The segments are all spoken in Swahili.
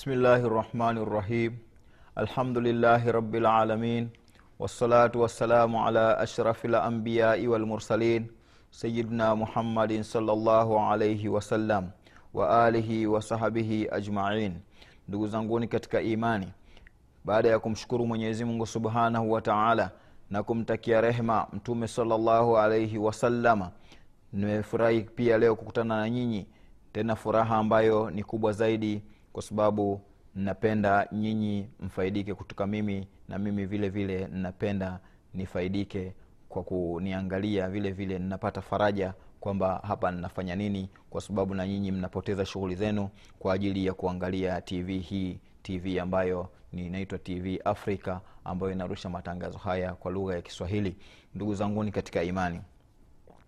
Bismillahi rahmani rahim. Alhamdulillahi rabbil alamin wassalatu wassalamu ala ashrafi lambiyai walmursalin sayidina Muhammadin sallallahu alaihi wasallam wa alihi wa sahbihi ajmain. Ndugu zanguni katika imani, baada ya kumshukuru Mwenyezi Mungu subhanahu wa taala na kumtakia rehma Mtume salllahu alaihi wasallama, nimefurahi pia leo kukutana na nyinyi tena, furaha ambayo ni kubwa zaidi kwa sababu napenda nyinyi mfaidike kutoka mimi na mimi vile vile napenda nifaidike kwa kuniangalia vile vile ninapata faraja kwamba hapa ninafanya nini kwa sababu na nyinyi mnapoteza shughuli zenu kwa ajili ya kuangalia tv hii tv ambayo inaitwa tv africa ambayo inarusha matangazo haya kwa lugha ya kiswahili. Ndugu zanguni katika imani.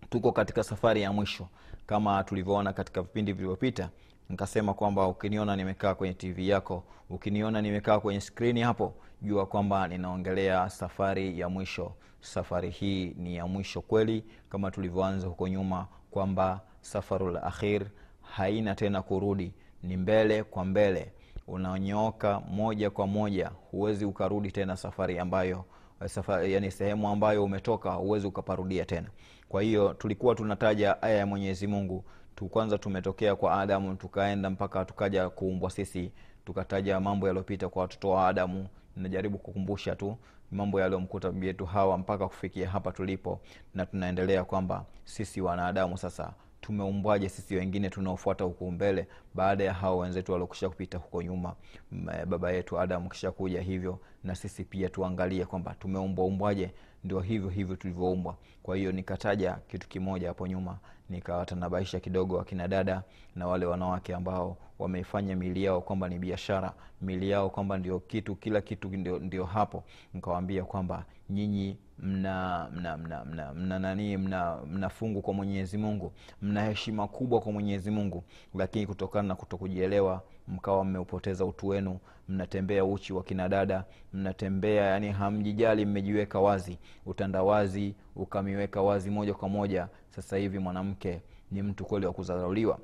Tuko katika safari ya mwisho. Kama tulivyoona katika vipindi vilivyopita nikasema kwamba ukiniona nimekaa kwenye tv yako ukiniona nimekaa kwenye skrini hapo jua kwamba ninaongelea safari ya mwisho. Safari hii ni ya mwisho kweli kama tulivyoanza huko nyuma kwamba safarul akhir haina tena kurudi. Ni mbele kwa mbele. Unanyooka moja kwa moja. Huwezi ukarudi tena safari ambayo safari, yani sehemu ambayo umetoka huwezi ukaparudia tena. Kwa hiyo tulikuwa tunataja aya ya mwenyezi mungu tu kwanza tumetokea kwa adamu tukaenda mpaka tukaja kuumbwa sisi tukataja mambo yaliyopita kwa watoto wa adamu. Najaribu kukumbusha tu mambo yaliyomkuta bibi yetu hawa mpaka kufikia hapa tulipo na tunaendelea kwamba sisi wanadamu sasa tumeumbwaje sisi wengine tunaofuata huku mbele baada ya hao wenzetu waliokusha kupita huko nyuma baba yetu adamu kisha kuja hivyo na sisi pia tuangalie kwamba tumeumbwa umbwaje ndio hivyo hivyo tulivyoumbwa. Kwa hiyo nikataja kitu kimoja hapo nyuma nikawatanabaisha kidogo akina dada na wale wanawake ambao wameifanya mili yao kwamba ni biashara mili yao kwamba ndio kitu kila kitu ndio, ndio hapo. Nikawaambia kwamba nyinyi mna mna mna mna mna nani mna, mna fungu kwa mwenyezi mungu mna heshima kubwa kwa mwenyezi mungu lakini kutokana na kutokujielewa mkawa mmeupoteza utu wenu mnatembea uchi wa kinadada mnatembea yani hamjijali mmejiweka wazi. Utandawazi ukamiweka wazi moja kwa moja sasa hivi mwanamke ni mtu kweli wa kudharauliwa.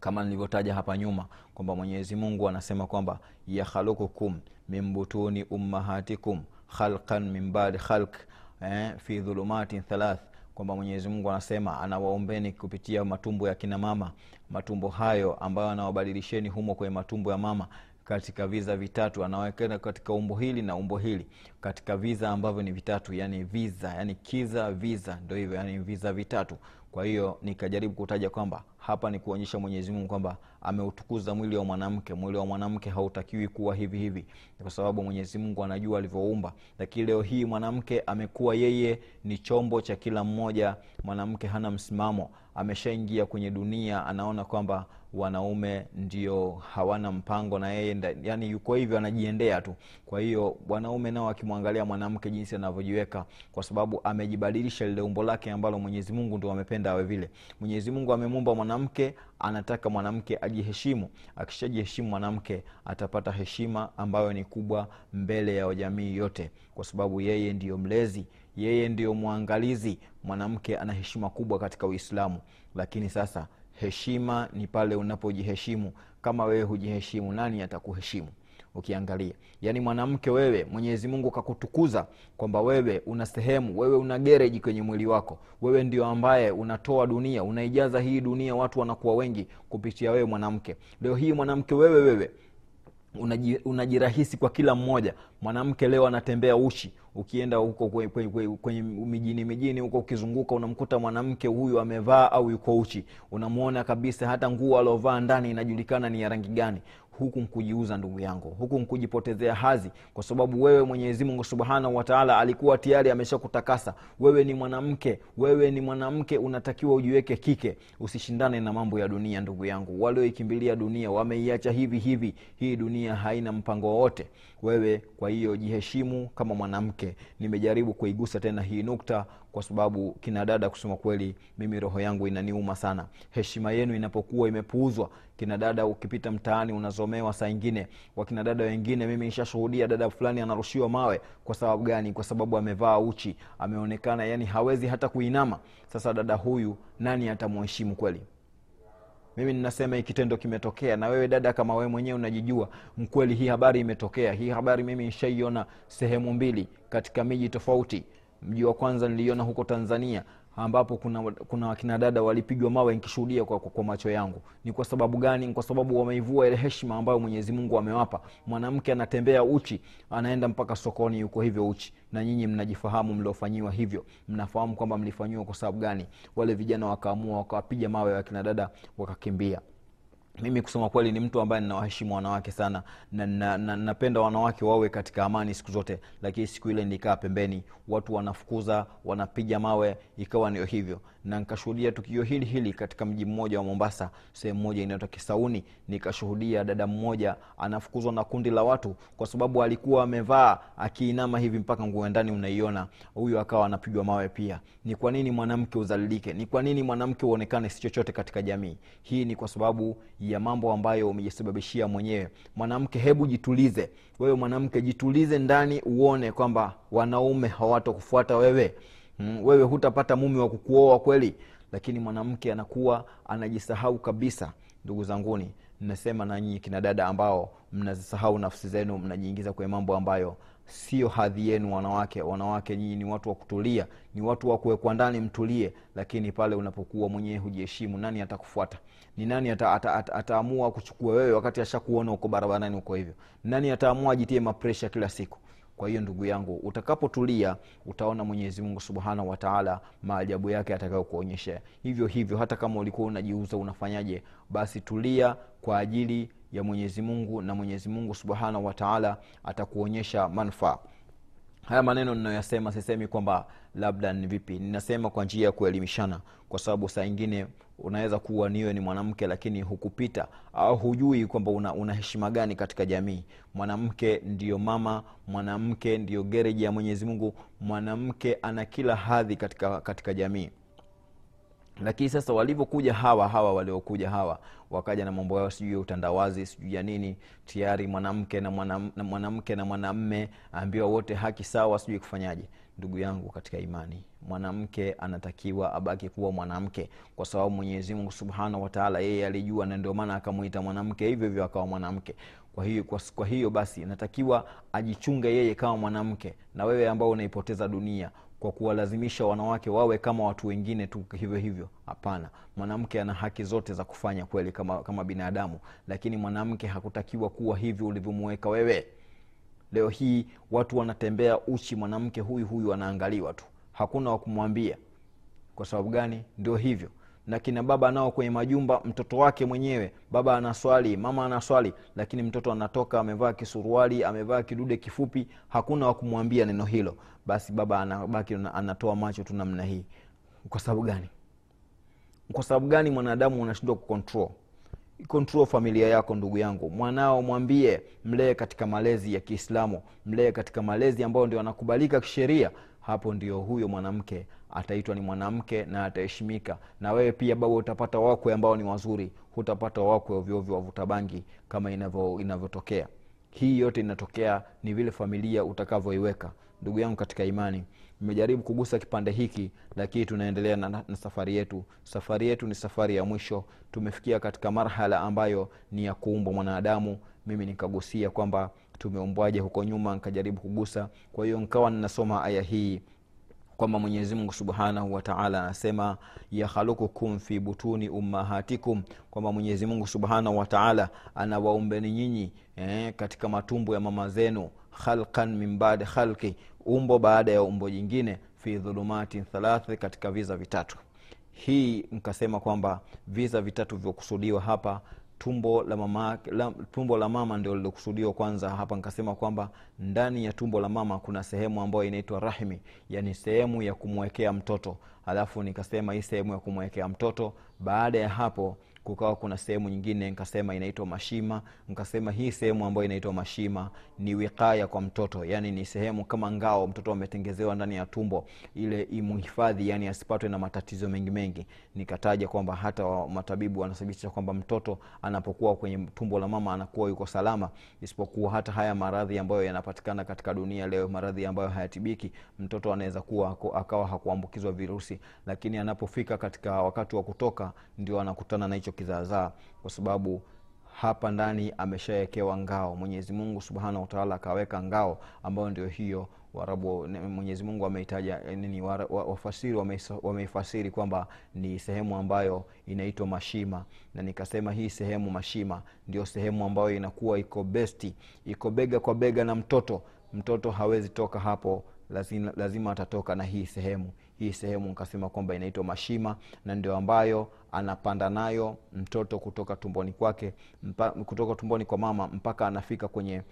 Kama nilivyotaja hapa nyuma kwamba mwenyezi mungu anasema kwamba yakhalukukum min butuni ummahatikum khalqan min badi khalq eh, fi dhulumatin thalath kwamba mwenyezi mungu anasema anawaombeni kupitia matumbo ya kina mama. Matumbo hayo ambayo anawabadilisheni humo kwenye matumbo ya mama katika viza vitatu anawekea katika umbo hili na umbo hili. Katika viza ambavyo ni vitatu yani viza yani kiza viza ndo hivyo yani viza vitatu. Kwa hiyo nikajaribu kutaja kwamba hapa ni kuonyesha mwenyezi mungu kwamba ameutukuza mwili wa mwanamke. Mwili wa mwanamke hautakiwi kuwa hivi hivi. Kwa sababu mwenyezi mungu anajua alivyoumba. Lakini leo hii mwanamke amekuwa yeye ni chombo cha kila mmoja. Mwanamke hana msimamo. Ameshaingia kwenye dunia anaona kwamba wanaume ndio hawana mpango na yeye yani yuko hivyo anajiendea tu. Kwa hiyo wanaume nao akimwangalia mwanamke jinsi anavyojiweka kwa sababu amejibadilisha lile umbo lake ambalo mwenyezi mungu ndo amependa awe vile. Mwenyezi mungu amemuumba mwanamke anataka mwanamke ajiheshimu. Akishajiheshimu mwanamke atapata heshima ambayo ni kubwa mbele ya jamii yote. Kwa sababu yeye ndiyo mlezi yeye ndiyo mwangalizi. Mwanamke ana heshima kubwa katika uislamu. Lakini sasa heshima ni pale unapojiheshimu. Kama wewe hujiheshimu nani atakuheshimu ukiangalia. Yaani mwanamke wewe mwenyezi mungu kakutukuza kwamba wewe una sehemu wewe una gereji kwenye mwili wako. Wewe ndio ambaye unatoa dunia unaijaza hii dunia watu wanakuwa wengi kupitia wewe mwanamke. Leo hii mwanamke wewe wewe unajirahisi kwa kila mmoja. Mwanamke leo anatembea uchi ukienda huko kwenye, mijini mijini huko ukizunguka unamkuta mwanamke huyu amevaa au yuko uchi. Unamwona kabisa hata nguo aliovaa ndani inajulikana ni ya rangi gani huku nkujiuza ndugu yangu huku nkujipotezea hazi kwa sababu wewe mwenyezi mungu subhanahu wataala alikuwa tayari ameshakutakasa. Wewe ni mwanamke wewe ni mwanamke unatakiwa ujiweke kike. Usishindane na mambo ya dunia ndugu yangu. Walioikimbilia dunia wameiacha hivi hivi. Hii dunia haina mpango wowote. Wewe kwa hiyo jiheshimu kama mwanamke. Nimejaribu kuigusa tena hii nukta kwa sababu kina dada kusema kweli mimi roho yangu inaniuma sana. Heshima yenu inapokuwa imepuuzwa kina dada ukipita mtaani unazomewa saa ingine wakina dada wengine mimi nishashuhudia dada fulani anarushiwa mawe. Kwa sababu gani? Kwa sababu amevaa uchi ameonekana yani hawezi hata kuinama. Sasa dada huyu nani atamuheshimu kweli? Mimi ninasema hii kitendo kimetokea na wewe dada kama wewe mwenyewe unajijua mkweli hii habari imetokea. Hii habari mimi nishaiona sehemu mbili katika miji tofauti mji wa kwanza niliona huko tanzania ambapo kuna kuna wakina dada walipigwa mawe nikishuhudia kwa, kwa, kwa macho yangu. Ni kwa sababu gani? Ni kwa sababu wameivua ile heshima ambayo mwenyezi mungu amewapa. Mwanamke anatembea uchi anaenda mpaka sokoni yuko hivyo uchi. Na nyinyi mnajifahamu mliofanyiwa hivyo. Mnafahamu kwamba mlifanyiwa kwa sababu gani? Wale vijana wakaamua wakawapiga mawe wakina dada wakakimbia mimi kusema kweli ni mtu ambaye ninawaheshimu wanawake sana na napenda na, na, wanawake wawe katika amani siku zote lakini siku ile nikaa pembeni watu wanafukuza wanapiga mawe ikawa ndio hivyo. Na nikashuhudia tukio hili hili katika mji mmoja wa mombasa sehemu moja inaitwa kisauni. Nikashuhudia dada mmoja anafukuzwa na kundi la watu kwa sababu alikuwa amevaa akiinama hivi mpaka nguo ndani unaiona huyu akawa anapigwa mawe pia. Ni kwa nini mwanamke uzalilike? Ni kwa nini mwanamke uonekane si chochote katika jamii? Hii ni kwa sababu ya mambo ambayo umejisababishia mwenyewe. Mwanamke hebu jitulize. Wewe mwanamke jitulize ndani uone kwamba wanaume hawatokufuata wewe. Mm, wewe hutapata mume wa kukuoa kweli lakini mwanamke anakuwa anajisahau kabisa. Ndugu zanguni nasema na nyinyi kina dada ambao mnazisahau nafsi zenu mnajiingiza kwenye mambo ambayo sio hadhi yenu wanawake. Wanawake nyinyi ni watu wa kutulia ni watu wa kuwekwa ndani mtulie lakini pale unapokuwa mwenyewe hujiheshimu nani atakufuata ni nani ata, ata, ata, ataamua kuchukua wewe wakati ashakuona uko barabarani uko hivyo? Nani ataamua ajitie mapresha kila siku? Kwa hiyo ndugu yangu utakapotulia utaona mwenyezi mungu subhanahu wataala maajabu yake atakayokuonyesha. Hivyo hivyo hata kama ulikuwa unajiuza unafanyaje? Basi tulia kwa ajili ya mwenyezi mungu na mwenyezi mungu subhanahu wataala atakuonyesha manufaa haya maneno ninayoyasema sisemi kwamba labda ni vipi. Ninasema kwa njia ya kuelimishana kwa sababu saa ingine unaweza kuwa niwe ni mwanamke lakini hukupita au hujui kwamba una, una heshima gani katika jamii. Mwanamke ndiyo mama mwanamke ndiyo gereji ya mwenyezi mungu mwanamke ana kila hadhi katika, katika jamii lakini sasa walivyokuja hawa hawa waliokuja hawa wakaja na mambo yao sijui ya utandawazi sijui ya nini tayari mwanamke na mwanamke na mwanamme ambiwa wote haki sawa sijui kufanyaje. Ndugu yangu katika imani mwanamke anatakiwa abaki kuwa mwanamke kwa sababu mwenyezi mungu subhanahu wataala yeye alijua na ndio maana akamwita mwanamke hivyo hivyo akawa mwanamke. Kwa hiyo, kwa, kwa hiyo basi natakiwa ajichunge yeye kama mwanamke na wewe ambao unaipoteza dunia kwa kuwalazimisha wanawake wawe kama watu wengine tu hivyo hivyo. Hapana. Mwanamke ana haki zote za kufanya kweli kama, kama binadamu. Lakini mwanamke hakutakiwa kuwa hivyo ulivyomuweka wewe. Leo hii watu wanatembea uchi mwanamke huyu huyu anaangaliwa tu. Hakuna wakumwambia kwa sababu gani? Ndio hivyo na kina baba nao kwenye majumba mtoto wake mwenyewe. Baba anaswali mama anaswali lakini mtoto anatoka amevaa kisuruali amevaa kidude kifupi hakuna wakumwambia neno hilo. Basi baba anabaki anatoa macho tu namna hii. Kwa sababu gani? Kwa sababu gani mwanadamu unashindwa kucontrol? Control familia yako ndugu yangu. Mwanao mwambie mlee katika malezi ya kiislamu mlee katika malezi ambayo ndio anakubalika kisheria hapo ndio huyo mwanamke ataitwa ni mwanamke na ataheshimika. Na wewe pia baba utapata wakwe ambao ni wazuri hutapata wakwe ovyoovyo wavuta bangi kama inavyotokea. Hii yote inatokea ni vile familia utakavyoiweka. Ndugu yangu katika imani nimejaribu kugusa kipande hiki lakini tunaendelea na, na safari yetu. Safari yetu ni safari ya mwisho. Tumefikia katika marhala ambayo ni ya kuumbwa mwanadamu. Mimi nikagusia kwamba tumeumbwaje huko nyuma nikajaribu kugusa. Kwa hiyo nkawa ninasoma aya hii kwamba mwenyezi mungu subhanahu wataala anasema yakhalukukum fi butuni ummahatikum kwamba mwenyezi mungu subhanahu wataala anawaumbeni nyinyi eh, katika matumbo ya mama zenu khalkan min badi khalki umbo baada ya umbo jingine fi dhulumatin thalathi katika viza vitatu. Hii nkasema kwamba viza vitatu vyokusudiwa hapa tumbo la mama la, tumbo la mama ndio lilokusudiwa kwanza. Hapa nikasema kwamba ndani ya tumbo la mama kuna sehemu ambayo inaitwa rahimi yani sehemu ya kumwekea mtoto. Alafu nikasema hii sehemu ya kumwekea mtoto baada ya hapo kukawa kuna sehemu nyingine nkasema inaitwa mashima nkasema hii sehemu ambayo inaitwa mashima ni wikaya kwa mtoto yani ni sehemu kama ngao mtoto ametengezewa ndani ya tumbo ile imhifadhi yani asipatwe na matatizo mengi mengi. Nikataja kwamba hata matabibu wanathibitisha kwamba mtoto anapokuwa kwenye tumbo la mama anakuwa yuko salama isipokuwa hata haya maradhi ambayo yanapatikana katika dunia leo maradhi ambayo hayatibiki mtoto anaweza kuwa akawa hakuambukizwa virusi. Lakini anapofika katika wakati wa kutoka ndio anakutana na hicho kizaazaa kwa sababu hapa ndani ameshawekewa ngao. Mwenyezi mungu subhanahu wataala akaweka ngao ambayo ndio hiyo warabu mwenyezi mungu wameitaja nini wafasiri wameifasiri kwamba ni sehemu ambayo inaitwa mashima. Na nikasema hii sehemu mashima ndio sehemu ambayo inakuwa iko besti iko bega kwa bega na mtoto. Mtoto hawezi toka hapo lazima, lazima atatoka na hii sehemu. Hii sehemu nikasema kwamba inaitwa mashima na ndio ambayo anapanda nayo mtoto kutoka tumboni kwake kutoka tumboni kwa mama mpaka anafika kwenye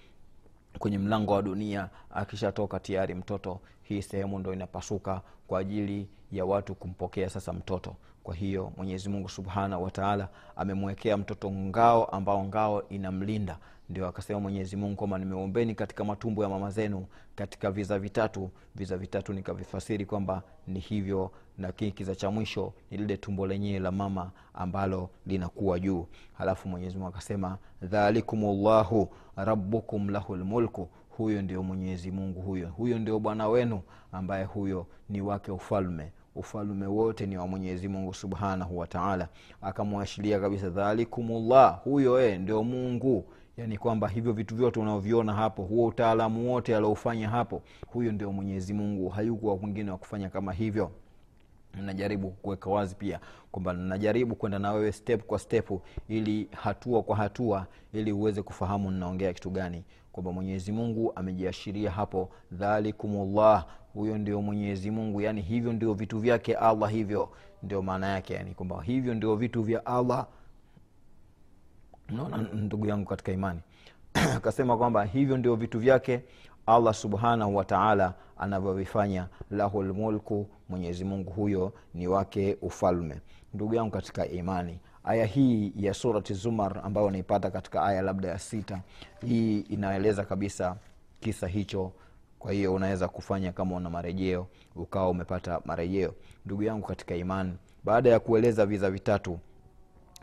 kwenye mlango wa dunia. Akishatoka tayari mtoto hii sehemu ndo inapasuka kwa ajili ya watu kumpokea sasa mtoto. Kwa hiyo mwenyezi mungu subhanahu wataala amemwekea mtoto ngao ambao ngao inamlinda ndio akasema mwenyezi mungu kwamba nimeombeni katika matumbo ya mama zenu katika viza vitatu. Viza vitatu nikavifasiri kwamba ni hivyo lakini kiza cha mwisho ni lile tumbo lenyewe la mama ambalo linakuwa juu. Halafu mwenyezi mungu akasema dhalikum llahu rabbukum lahu lmulku huyo ndio mwenyezi mungu huyo. Huyo ndio bwana wenu ambaye huyo ni wake ufalme. Ufalme wote ni wa mwenyezi mungu subhanahu wataala akamwashiria kabisa dhalikumullah. Huyo e ndio mungu yaani kwamba hivyo vitu vyote unaoviona hapo huo utaalamu wote aliofanya hapo huyo ndio mwenyezi mungu. Hayukuwa mwingine wa kufanya kama hivyo. Najaribu kuweka wazi pia kwamba najaribu kwenda na wewe step kwa step ili hatua kwa hatua ili uweze kufahamu ninaongea kitu gani kwamba mwenyezi mungu amejiashiria hapo. Dhalikumullah huyo ndio mwenyezi mungu. Yani hivyo ndio vitu vyake allah hivyo. Ndio maana yake yani kwamba hivyo ndio vitu vya allah naona ndugu yangu katika imani. Akasema kwamba hivyo ndio vitu vyake allah subhanahu wataala anavyovifanya. Lahu lmulku mungu huyo ni wake ufalme. Ndugu yangu katika imani aya hii ya surati zumar ambayo unaipata katika aya labda ya sita hii inaeleza kabisa kisa hicho. Kwa hiyo unaweza kufanya kama una marejeo ukawa umepata marejeo. Ndugu yangu katika imani baada ya kueleza viza vitatu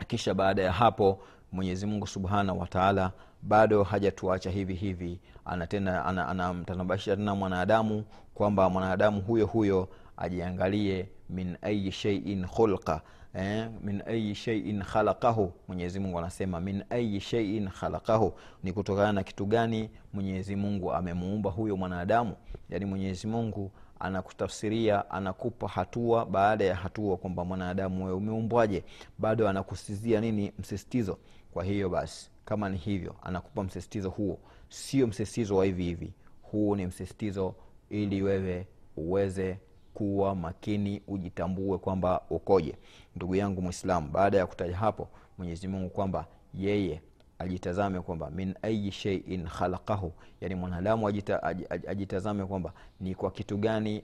kisha baada ya hapo mwenyezi mungu subhanahu wataala bado hajatuacha hivi hivi. Anatena anamtanabashisha ana, tena mwanadamu kwamba mwanadamu huyo huyo ajiangalie min ayi sheiin khulqa eh, min ayi sheiin khalaqahu. Mwenyezi mungu anasema min ayi sheiin khalaqahu. Ni kutokana na kitu gani mwenyezi mungu amemuumba huyo mwanadamu? Yaani mwenyezi mungu anakutafsiria anakupa hatua baada ya hatua kwamba mwanadamu wewe umeumbwaje bado anakusizia nini? Msisitizo. Kwa hiyo basi kama ni hivyo anakupa msisitizo huo. Sio msisitizo wa hivi hivi. Huu ni msisitizo ili wewe uweze kuwa makini ujitambue kwamba ukoje. Ndugu yangu mwislamu baada ya kutaja hapo mwenyezi mungu kwamba yeye ajitazame kwamba min ayi sheiin khalaqahu. Yani mwanadamu ajita, aj, aj, ajitazame kwamba ni kwa kitu gani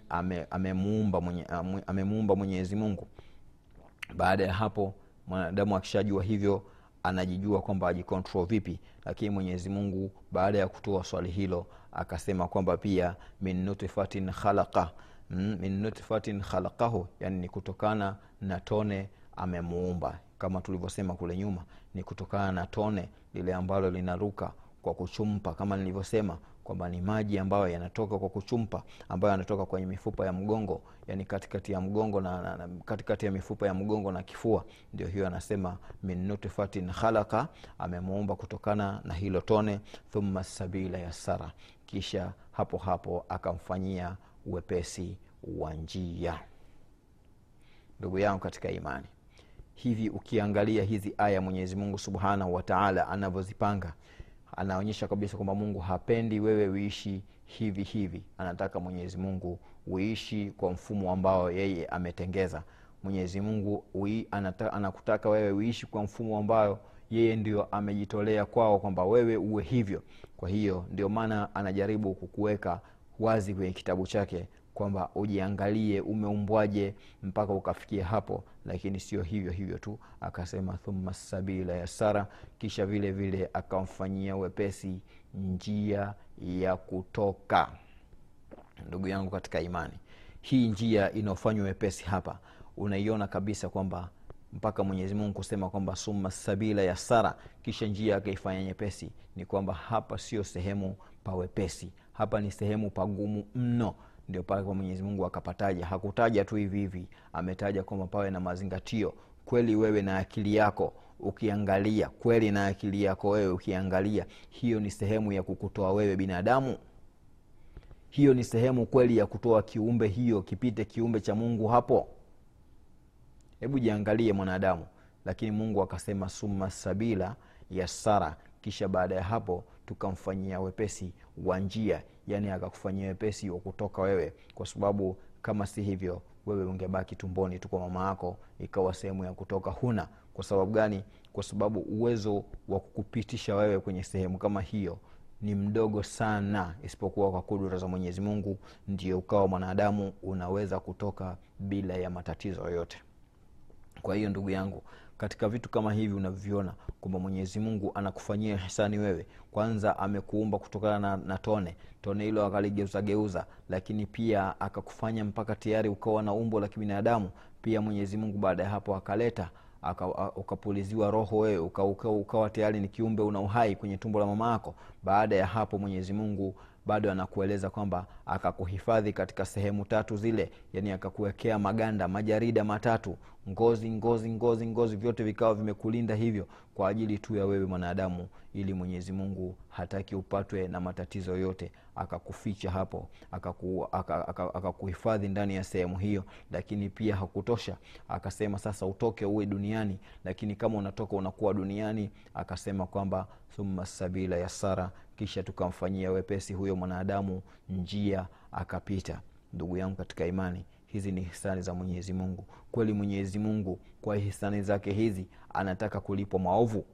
amemuumba ame mwenye, ame mwenyezi mungu. Baada ya hapo mwanadamu akishajua hivyo anajijua kwamba ajikontrol vipi. Lakini mwenyezi mungu baada ya kutoa swali hilo akasema kwamba pia min nutfatin khalaqa. Mm, min nutfatin khalaqahu. Yani ni kutokana na tone amemuumba. Kama tulivyosema kule nyuma ni kutokana na tone lile ambalo linaruka kwa kuchumpa kama nilivyosema kwamba ni maji ambayo yanatoka kwa kuchumpa ambayo yanatoka kwenye mifupa ya mgongo yani katikati ya mgongo na, na, na katikati ya mifupa ya mgongo na kifua. Ndio hiyo anasema min nutfatin khalaqa amemuumba kutokana na hilo tone. Thumma sabila yassara kisha hapo hapo akamfanyia uwepesi wa njia. Ndugu yangu katika imani hivi ukiangalia hizi aya mwenyezi mungu subhanahu wataala anavyozipanga. Anaonyesha kabisa kwamba mungu hapendi wewe uishi hivi hivi. Anataka mwenyezi mungu uishi kwa mfumo ambao yeye ametengeza. Mwenyezi mungu ui, anata, anakutaka wewe uishi kwa mfumo ambayo yeye ndio amejitolea kwao kwamba wewe uwe hivyo. Kwa hiyo ndio maana anajaribu kukuweka wazi kwenye kitabu chake kwamba ujiangalie umeumbwaje mpaka ukafikia hapo lakini sio hivyo hivyo tu akasema thumma sabila yasara kisha vile vile akamfanyia wepesi njia ya kutoka. Ndugu yangu katika imani hii njia inayofanywa wepesi hapa unaiona kabisa kwamba mpaka mwenyezi mungu kusema kwamba summa sabila ya sara kisha njia akaifanya nyepesi ni kwamba hapa sio sehemu pa wepesi hapa ni sehemu pagumu mno ndio pale kwa mwenyezi mungu akapataja. Hakutaja tu hivi hivi. Ametaja kwamba pawe na mazingatio. Kweli wewe na akili yako ukiangalia. Kweli na akili yako wewe ukiangalia. Hiyo ni sehemu ya kukutoa wewe binadamu. Hiyo ni sehemu kweli ya kutoa kiumbe hiyo kipite kiumbe cha mungu hapo. Hebu jiangalie mwanadamu. Lakini mungu akasema summa sabila yasara kisha baada ya hapo tukamfanyia wepesi wa njia yaani akakufanyia wepesi wa kutoka wewe kwa sababu kama si hivyo wewe ungebaki tumboni tu kwa mama yako ikawa sehemu ya kutoka. Huna. Kwa sababu gani? Kwa sababu uwezo wa kukupitisha wewe kwenye sehemu kama hiyo ni mdogo sana isipokuwa kwa kudura za mwenyezi mungu ndio ukawa mwanadamu unaweza kutoka bila ya matatizo yoyote. Kwa hiyo ndugu yangu katika vitu kama hivi unavyoviona kwamba mwenyezi mungu anakufanyia hisani wewe. Kwanza amekuumba kutokana na, na tone. Tone hilo akaligeuzageuza lakini pia akakufanya mpaka tayari ukawa na umbo la kibinadamu. Pia mwenyezi mungu baada ya hapo akaleta ukapuliziwa roho wewe uka, uka, ukawa tayari ni kiumbe una uhai kwenye tumbo la mama yako. Baada ya hapo mwenyezi mungu bado anakueleza kwamba akakuhifadhi katika sehemu tatu zile yani akakuwekea maganda majarida matatu ngozi ngozi ngozi ngozi vyote vikawa vimekulinda hivyo kwa ajili tu ya wewe mwanadamu ili mwenyezi mungu hataki upatwe na matatizo yote akakuficha hapo akakuhifadhi aka, aka, aka, aka ndani ya sehemu hiyo lakini pia hakutosha. Akasema sasa utoke uwe duniani. Lakini kama unatoka unakuwa duniani akasema kwamba thumma sabila yasara. Kisha tukamfanyia wepesi huyo mwanadamu njia akapita. Ndugu yangu katika imani hizi ni hisani za mwenyezi mungu. Kweli mwenyezi mungu kwa hisani zake hizi anataka kulipwa maovu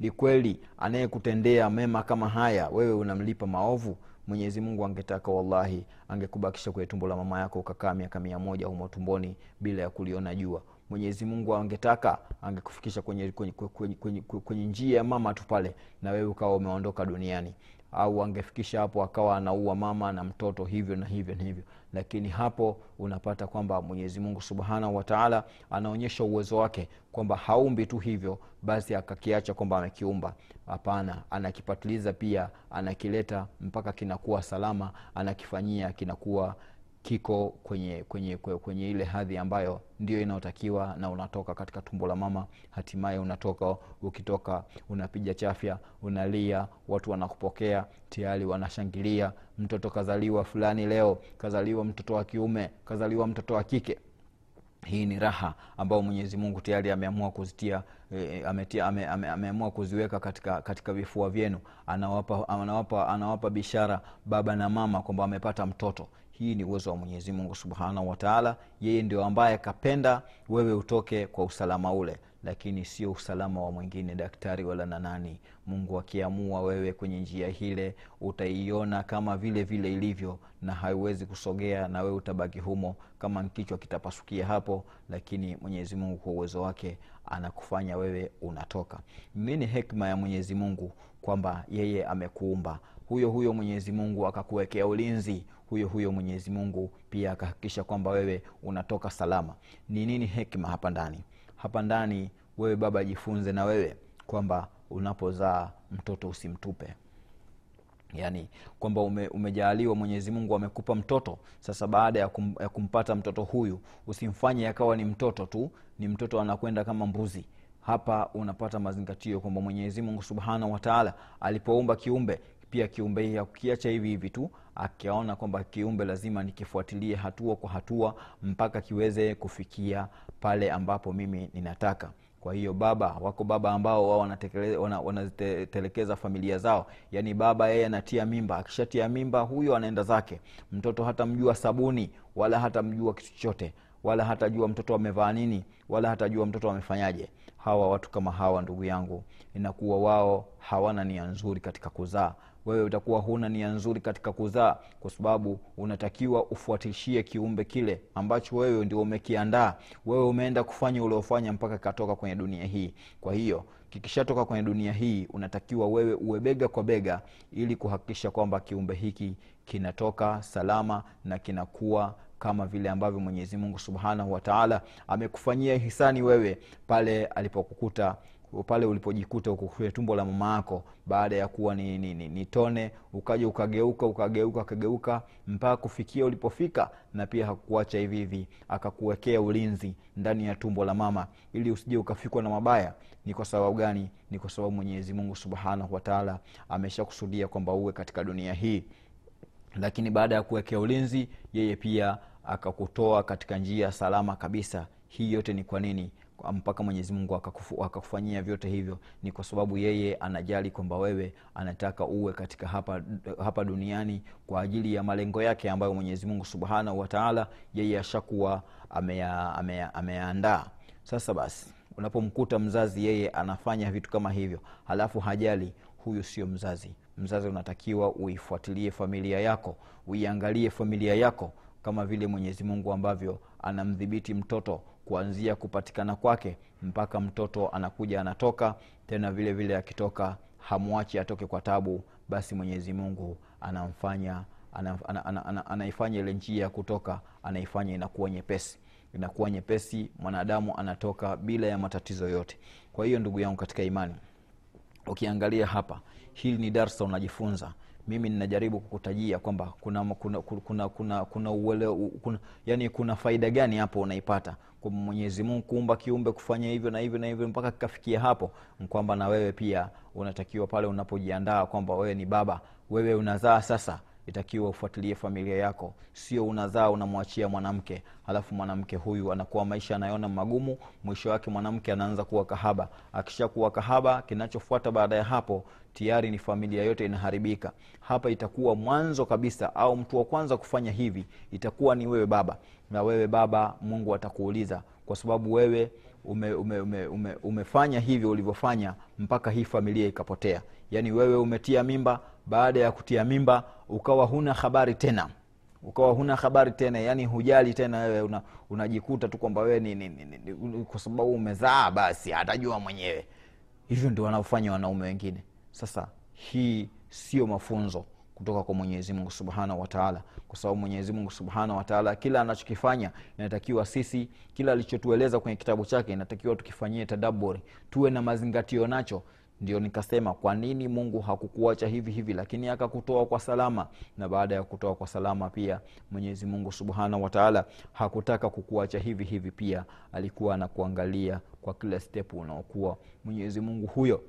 ni kweli anayekutendea mema kama haya wewe unamlipa maovu? Mwenyezi mungu angetaka wallahi angekubakisha kwenye tumbo la mama yako ukakaa miaka mia moja humo tumboni bila ya kuliona jua. Mwenyezi mungu angetaka angekufikisha kwenye, kwenye, kwenye, kwenye, kwenye njia ya mama tu pale na wewe ukawa umeondoka duniani au angefikisha hapo akawa anaua mama na mtoto hivyo na hivyo na hivyo. Lakini hapo unapata kwamba mwenyezi mungu subhanahu wataala anaonyesha uwezo wake kwamba haumbi tu hivyo basi akakiacha kwamba amekiumba. Hapana anakipatiliza pia anakileta mpaka kinakuwa salama anakifanyia kinakuwa kiko kwenye kwenye kwenye ile hadhi ambayo ndio inayotakiwa na unatoka katika tumbo la mama hatimaye unatoka ukitoka unapiga chafya unalia watu wanakupokea tayari wanashangilia mtoto kazaliwa fulani leo kazaliwa mtoto wa kiume kazaliwa mtoto wa kike. Hii ni raha ambayo mwenyezi mungu tayari ameamua kuzitia e, ametia, ame, ame, ameamua kuziweka katika katika vifua vyenu. Anawapa, anawapa, anawapa bishara baba na mama kwamba amepata mtoto hii ni uwezo wa mwenyezi mungu subhanahu wataala yeye ndio ambaye kapenda wewe utoke kwa usalama ule lakini sio usalama wa mwingine daktari wala na nani. Mungu akiamua wewe kwenye njia hile utaiona kama vile vile ilivyo na haiwezi kusogea na wewe utabaki humo. Kama kichwa kitapasukia hapo lakini mwenyezi mungu kwa uwezo wake anakufanya wewe unatoka. Nini hekima ya mwenyezi mungu kwamba yeye amekuumba. Huyo huyo mwenyezi mungu akakuwekea ulinzi. Huyo huyo mwenyezi mungu pia akahakikisha kwamba wewe unatoka salama. Ni nini hekima hapa ndani? Hapa ndani wewe baba jifunze na wewe kwamba unapozaa mtoto usimtupe yaani kwamba ume, umejaaliwa mwenyezi mungu amekupa mtoto. Sasa baada ya, kum, ya kumpata mtoto huyu usimfanye akawa ni mtoto tu ni mtoto anakwenda kama mbuzi. Hapa unapata mazingatio kwamba mwenyezi mungu subhanahu wataala alipoumba kiumbe pia kiumbe hii hakukiacha hivi hivi tu akiona kwamba kiumbe lazima nikifuatilie hatua kwa hatua mpaka kiweze kufikia pale ambapo mimi ninataka kwa hiyo baba wako baba ambao wao wanazitelekeza wana familia zao. Yaani baba yeye anatia mimba. Akishatia mimba huyo anaenda zake. Mtoto hata mjua sabuni wala hata mjua kitu chochote. Wala hatajua mtoto amevaa nini wala hatajua mtoto amefanyaje. Hawa watu kama hawa ndugu yangu inakuwa wao hawana nia nzuri katika kuzaa wewe utakuwa huna nia nzuri katika kuzaa kwa sababu unatakiwa ufuatishie kiumbe kile ambacho wewe ndio umekiandaa. Wewe umeenda kufanya uliofanya mpaka katoka kwenye dunia hii. Kwa hiyo kikishatoka kwenye dunia hii unatakiwa wewe uwe bega kwa bega ili kuhakikisha kwamba kiumbe hiki kinatoka salama na kinakuwa kama vile ambavyo mwenyezi mungu subhanahu wataala amekufanyia hisani wewe pale alipokukuta pale ulipojikuta huko kwenye tumbo la mama yako baada ya kuwa ni, ni, ni, ni tone ukaja ukageuka ukageuka ukageuka mpaka kufikia ulipofika na pia hakukuacha hivi hivi akakuwekea ulinzi ndani ya tumbo la mama ili usije ukafikwa na mabaya. Ni kwa sababu gani? Ni kwa sababu mwenyezi mungu subhanahu wataala ameshakusudia kwamba uwe katika dunia hii. Lakini baada ya kuwekea ulinzi yeye pia akakutoa katika njia salama kabisa. Hii yote ni kwa nini mpaka mwenyezi mungu akakufanyia vyote hivyo ni kwa sababu yeye anajali kwamba wewe anataka uwe katika hapa, hapa duniani kwa ajili ya malengo yake ambayo mwenyezi mungu subhanahu wataala yeye ashakuwa ameyaandaa ameya, ameya sasa basi unapomkuta mzazi yeye anafanya vitu kama hivyo halafu hajali huyu sio mzazi. Mzazi unatakiwa uifuatilie familia yako uiangalie familia yako kama vile mwenyezi mungu ambavyo anamdhibiti mtoto kuanzia kupatikana kwake mpaka mtoto anakuja anatoka tena vile vile akitoka hamwachi atoke kwa tabu basi mwenyezi mungu anamfanya ana, ana, ana, ana, anaifanya ile njia ya kutoka anaifanya inakuwa nyepesi. Inakuwa nyepesi mwanadamu anatoka bila ya matatizo yote. Kwa hiyo ndugu yangu katika imani ukiangalia hapa hili ni darsa unajifunza mimi ninajaribu kukutajia kwamba kuna kuna kuna kuna kuna, uwele, kuna yani kuna faida gani hapo unaipata. Kwa mwenyezi mungu kuumba kiumbe kufanya hivyo na hivyo na hivyo mpaka kikafikia hapo kwamba na wewe pia unatakiwa pale unapojiandaa kwamba wewe ni baba wewe unazaa sasa itakiwa ufuatilie familia yako. Sio unazaa unamwachia mwanamke halafu mwanamke huyu anakuwa maisha anayoona magumu mwisho wake mwanamke anaanza kuwa kahaba. Akishakuwa kahaba kinachofuata baada ya hapo tayari ni familia yote inaharibika. Hapa itakuwa mwanzo kabisa au mtu wa kwanza kufanya hivi itakuwa ni wewe baba. Na wewe baba mungu atakuuliza kwa sababu wewe ume, ume, ume, ume, umefanya hivyo ulivyofanya mpaka hii familia ikapotea. Yaani wewe umetia mimba baada ya kutia mimba ukawa huna habari tena. Ukawa huna habari tena yani hujali tena wewe una, unajikuta tu kwamba wewe kwa sababu umezaa basi atajua mwenyewe. Hivyo ndio wanaofanya wanaume wengine. Sasa hii sio mafunzo kutoka kwa mwenyezi mungu subhanahu wataala kwa sababu mwenyezi mungu subhanahu wataala kila anachokifanya inatakiwa sisi kila alichotueleza kwenye kitabu chake inatakiwa tukifanyie tadaburi tuwe na mazingatio nacho ndio nikasema kwa nini mungu hakukuacha hivi hivi lakini akakutoa kwa salama? Na baada ya kutoa kwa salama pia mwenyezi mungu subhanahu wataala hakutaka kukuacha hivi hivi pia. Alikuwa anakuangalia kwa kila step unaokuwa. Mwenyezi mungu huyo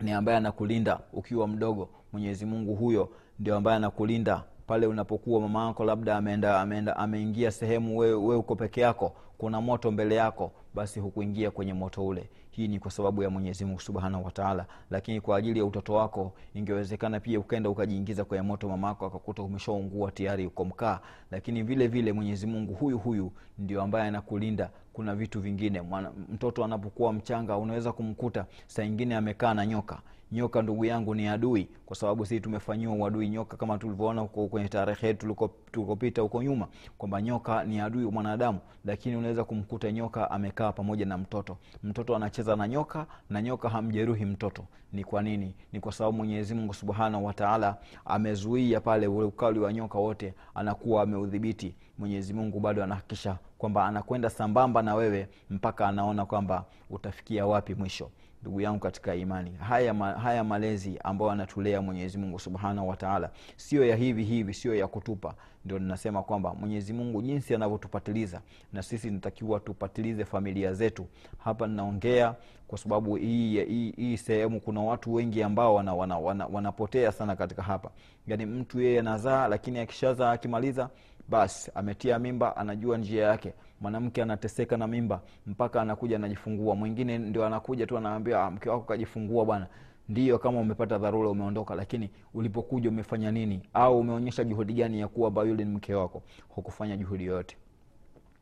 ni ambaye anakulinda ukiwa mdogo. Mwenyezi mungu huyo ndio ambaye anakulinda pale unapokuwa mama yako labda ameenda ameenda ameingia sehemu wewe we uko peke yako kuna moto mbele yako basi hukuingia kwenye moto ule hii ni kwa sababu ya mwenyezi mungu subhanahu wataala lakini kwa ajili ya utoto wako ingewezekana pia ukaenda ukajiingiza kwenye moto mama yako akakuta umeshaungua tayari uko mkaa. Lakini vile vile mwenyezi mungu huyu huyu ndio ambaye anakulinda. Kuna vitu vingine. Mwana, mtoto anapokuwa mchanga unaweza kumkuta saa ingine amekaa na nyoka nyoka ndugu yangu ni adui kwa sababu sisi tumefanyiwa uadui. Nyoka kama tulivyoona kwenye tarehe yetu tulikopita huko nyuma kwamba nyoka ni adui mwanadamu lakini unaweza kumkuta nyoka amekaa pamoja na mtoto. Mtoto anacheza na nyoka na nyoka hamjeruhi mtoto. Ni kwa nini? Ni kwa sababu mwenyezi mungu subhanahu wataala amezuia pale ule ukali wa nyoka wote anakuwa ameudhibiti. Mwenyezi mungu bado anahakikisha kwamba anakwenda sambamba na wewe mpaka anaona kwamba utafikia wapi mwisho ndugu yangu katika imani. Haya, ma, haya malezi ambayo anatulea mwenyezi mungu subhanahu wataala sio ya hivi hivi sio ya kutupa. Ndio ninasema kwamba mwenyezi mungu jinsi anavyotupatiliza na sisi natakiwa tupatilize familia zetu. Hapa ninaongea kwa sababu hii, hii, hii sehemu kuna watu wengi ambao wana, wana, wana, wanapotea sana katika hapa. Yaani mtu yeye anazaa lakini akishazaa akimaliza basi ametia mimba anajua njia yake mwanamke anateseka na mimba mpaka anakuja anajifungua. Mwingine ndio anakuja tu anaambia mke wako kajifungua bwana. Ndiyo kama umepata dharura umeondoka lakini ulipokuja umefanya nini? Au umeonyesha juhudi gani ya kuwa yule ni mke wako? Hukufanya juhudi yoyote.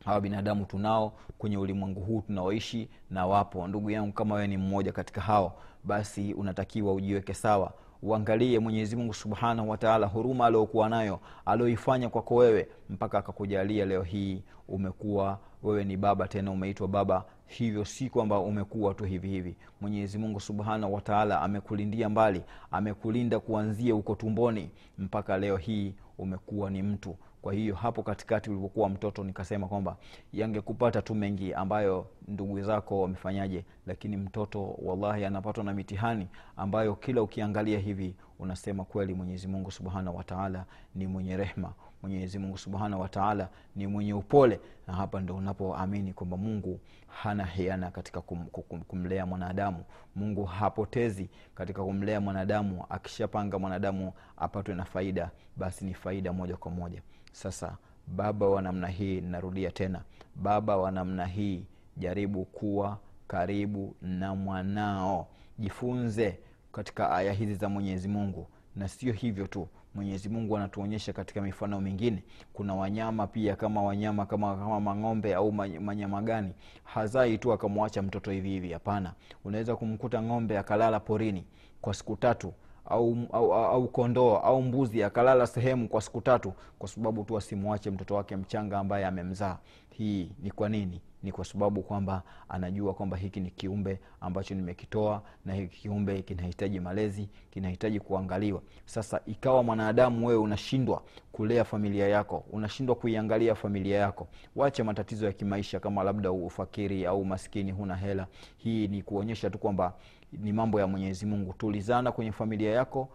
Hawa binadamu tunao kwenye ulimwengu huu tunaoishi na wapo. Ndugu yangu kama wewe ni mmoja katika hao basi unatakiwa ujiweke sawa uangalie mwenyezi mungu subhanahu wataala huruma aliokuwa nayo alioifanya kwako wewe mpaka akakujalia leo hii umekuwa wewe ni baba tena umeitwa baba. Hivyo si kwamba umekuwa tu hivi hivi. Mwenyezi mungu subhanahu wataala amekulindia mbali amekulinda kuanzia uko tumboni mpaka leo hii umekuwa ni mtu kwa hiyo hapo katikati ulipokuwa mtoto nikasema kwamba yangekupata tu mengi ambayo ndugu zako wamefanyaje lakini mtoto wallahi anapatwa na mitihani ambayo kila ukiangalia hivi unasema kweli mwenyezi mungu subhanahu wataala ni mwenye rehma mwenyezi mungu subhanahu wataala ni mwenye upole. Na hapa ndo unapoamini kwamba mungu hana hiana katika kum, kum, kumlea mwanadamu. Mungu hapotezi katika kumlea mwanadamu. Akishapanga mwanadamu apatwe na faida basi ni faida moja kwa moja sasa baba wa namna hii narudia tena. Baba wa namna hii jaribu kuwa karibu na mwanao. Jifunze katika aya hizi za mwenyezi mungu. Na sio hivyo tu. Mwenyezi mungu anatuonyesha katika mifano mingine. Kuna wanyama pia kama wanyama kama, kama mang'ombe au manyama gani. Hazai tu akamwacha mtoto hivi hivi hapana. Unaweza kumkuta ng'ombe akalala porini kwa siku tatu au, au, au kondoo au mbuzi akalala sehemu kwa siku tatu kwa sababu tu asimwache mtoto wake mchanga ambaye amemzaa hii ni kwa nini? Ni kwa sababu kwamba anajua kwamba hiki ni kiumbe ambacho nimekitoa na hiki kiumbe kinahitaji malezi kinahitaji kuangaliwa. Sasa ikawa mwanadamu wewe unashindwa kulea familia yako unashindwa kuiangalia familia yako wache matatizo ya kimaisha kama labda ufakiri au maskini huna hela. Hii ni kuonyesha tu kwamba ni mambo ya mwenyezi mungu. Tulizana kwenye familia yako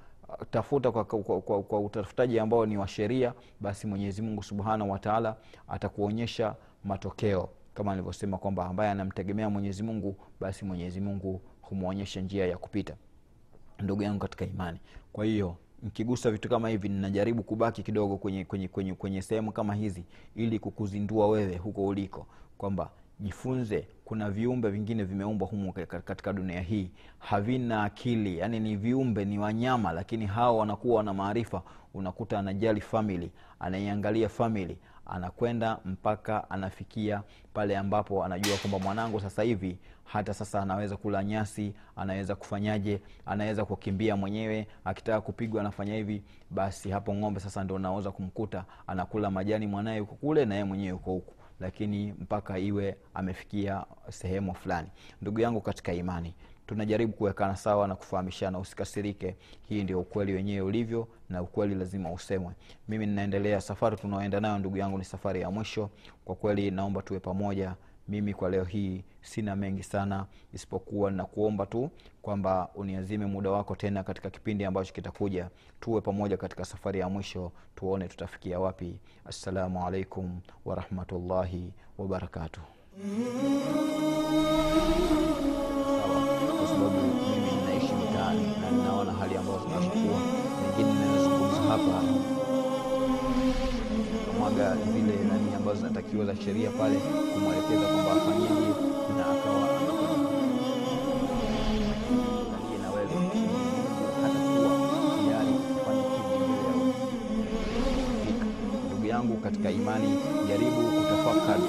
tafuta kwa, kwa, kwa, kwa utafutaji ambao ni wa sheria basi mwenyezi mungu subhanahu wataala atakuonyesha matokeo. Kama nilivyosema kwamba ambaye anamtegemea mwenyezi mungu basi mwenyezi mungu humwonyesha njia ya kupita. Ndugu yangu katika imani. Kwa hiyo nkigusa vitu kama hivi ninajaribu kubaki kidogo kwenye kwenye kwenye, kwenye sehemu kama hizi ili kukuzindua wewe huko uliko. Kwamba jifunze kuna viumbe vingine vimeumbwa humu katika dunia hii. Havina akili. Yaani ni viumbe ni wanyama lakini hawa wanakuwa wana maarifa. Unakuta anajali famili anaiangalia famili anakwenda mpaka anafikia pale ambapo anajua kwamba mwanangu sasa hivi hata sasa anaweza kula nyasi anaweza kufanyaje anaweza kukimbia mwenyewe akitaka kupigwa anafanya hivi basi hapo ng'ombe sasa ndo unaweza kumkuta anakula majani mwanaye uko kule na yeye mwenyewe uko huku lakini mpaka iwe amefikia sehemu fulani. Ndugu yangu katika imani tunajaribu kuwekana sawa na kufahamishana usikasirike. Hii ndio ukweli wenyewe ulivyo na ukweli lazima usemwe. Mimi ninaendelea safari tunaoenda nayo ndugu yangu ni safari ya mwisho. Kwa kweli naomba tuwe pamoja. Mimi kwa leo hii sina mengi sana isipokuwa nakuomba tu kwamba uniazime muda wako tena katika kipindi ambacho kitakuja. Tuwe pamoja katika safari ya mwisho tuone tutafikia wapi. Assalamu alaikum warahmatullahi wabarakatuh hapa. Kumwaga zile nani ambazo zinatakiwa za sheria pale kumwelekeza kwamba afanyeje na akawa ndugu yangu katika imani jaribu kutafakari